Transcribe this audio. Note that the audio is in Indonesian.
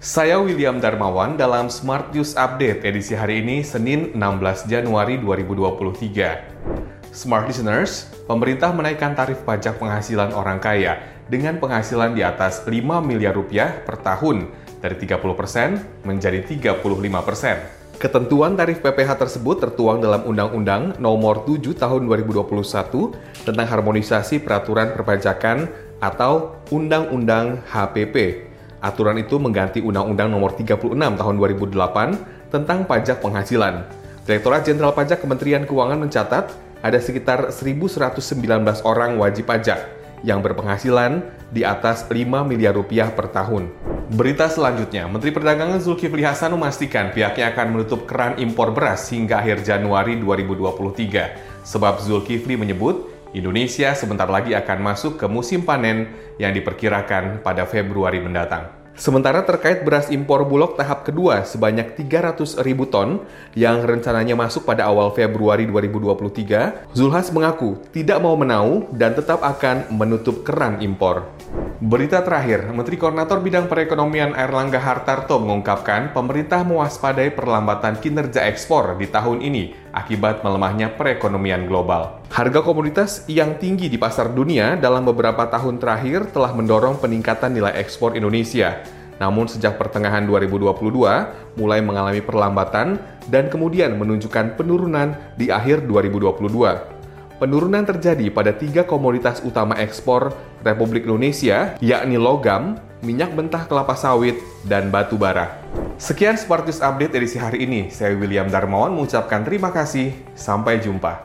Saya William Darmawan dalam Smart News Update edisi hari ini Senin 16 Januari 2023. Smart Listeners, pemerintah menaikkan tarif pajak penghasilan orang kaya dengan penghasilan di atas 5 miliar rupiah per tahun dari 30% menjadi 35%. Ketentuan tarif PPH tersebut tertuang dalam Undang-Undang Nomor 7 Tahun 2021 tentang harmonisasi peraturan perpajakan atau Undang-Undang HPP Aturan itu mengganti Undang-Undang Nomor 36 Tahun 2008 tentang pajak penghasilan. Direktorat Jenderal Pajak Kementerian Keuangan mencatat ada sekitar 1.119 orang wajib pajak yang berpenghasilan di atas 5 miliar rupiah per tahun. Berita selanjutnya, Menteri Perdagangan Zulkifli Hasan memastikan pihaknya akan menutup keran impor beras hingga akhir Januari 2023. Sebab Zulkifli menyebut Indonesia sebentar lagi akan masuk ke musim panen yang diperkirakan pada Februari mendatang. Sementara terkait beras impor Bulog tahap kedua sebanyak 300 ribu ton yang rencananya masuk pada awal Februari 2023, Zulhas mengaku tidak mau menau dan tetap akan menutup keran impor. Berita terakhir, Menteri Koordinator Bidang Perekonomian Erlangga Hartarto mengungkapkan pemerintah mewaspadai perlambatan kinerja ekspor di tahun ini akibat melemahnya perekonomian global. Harga komoditas yang tinggi di pasar dunia dalam beberapa tahun terakhir telah mendorong peningkatan nilai ekspor Indonesia. Namun sejak pertengahan 2022 mulai mengalami perlambatan dan kemudian menunjukkan penurunan di akhir 2022. Penurunan terjadi pada tiga komoditas utama ekspor Republik Indonesia, yakni logam, minyak mentah kelapa sawit, dan batu bara. Sekian Spartus Update edisi hari ini. Saya William Darmawan mengucapkan terima kasih. Sampai jumpa.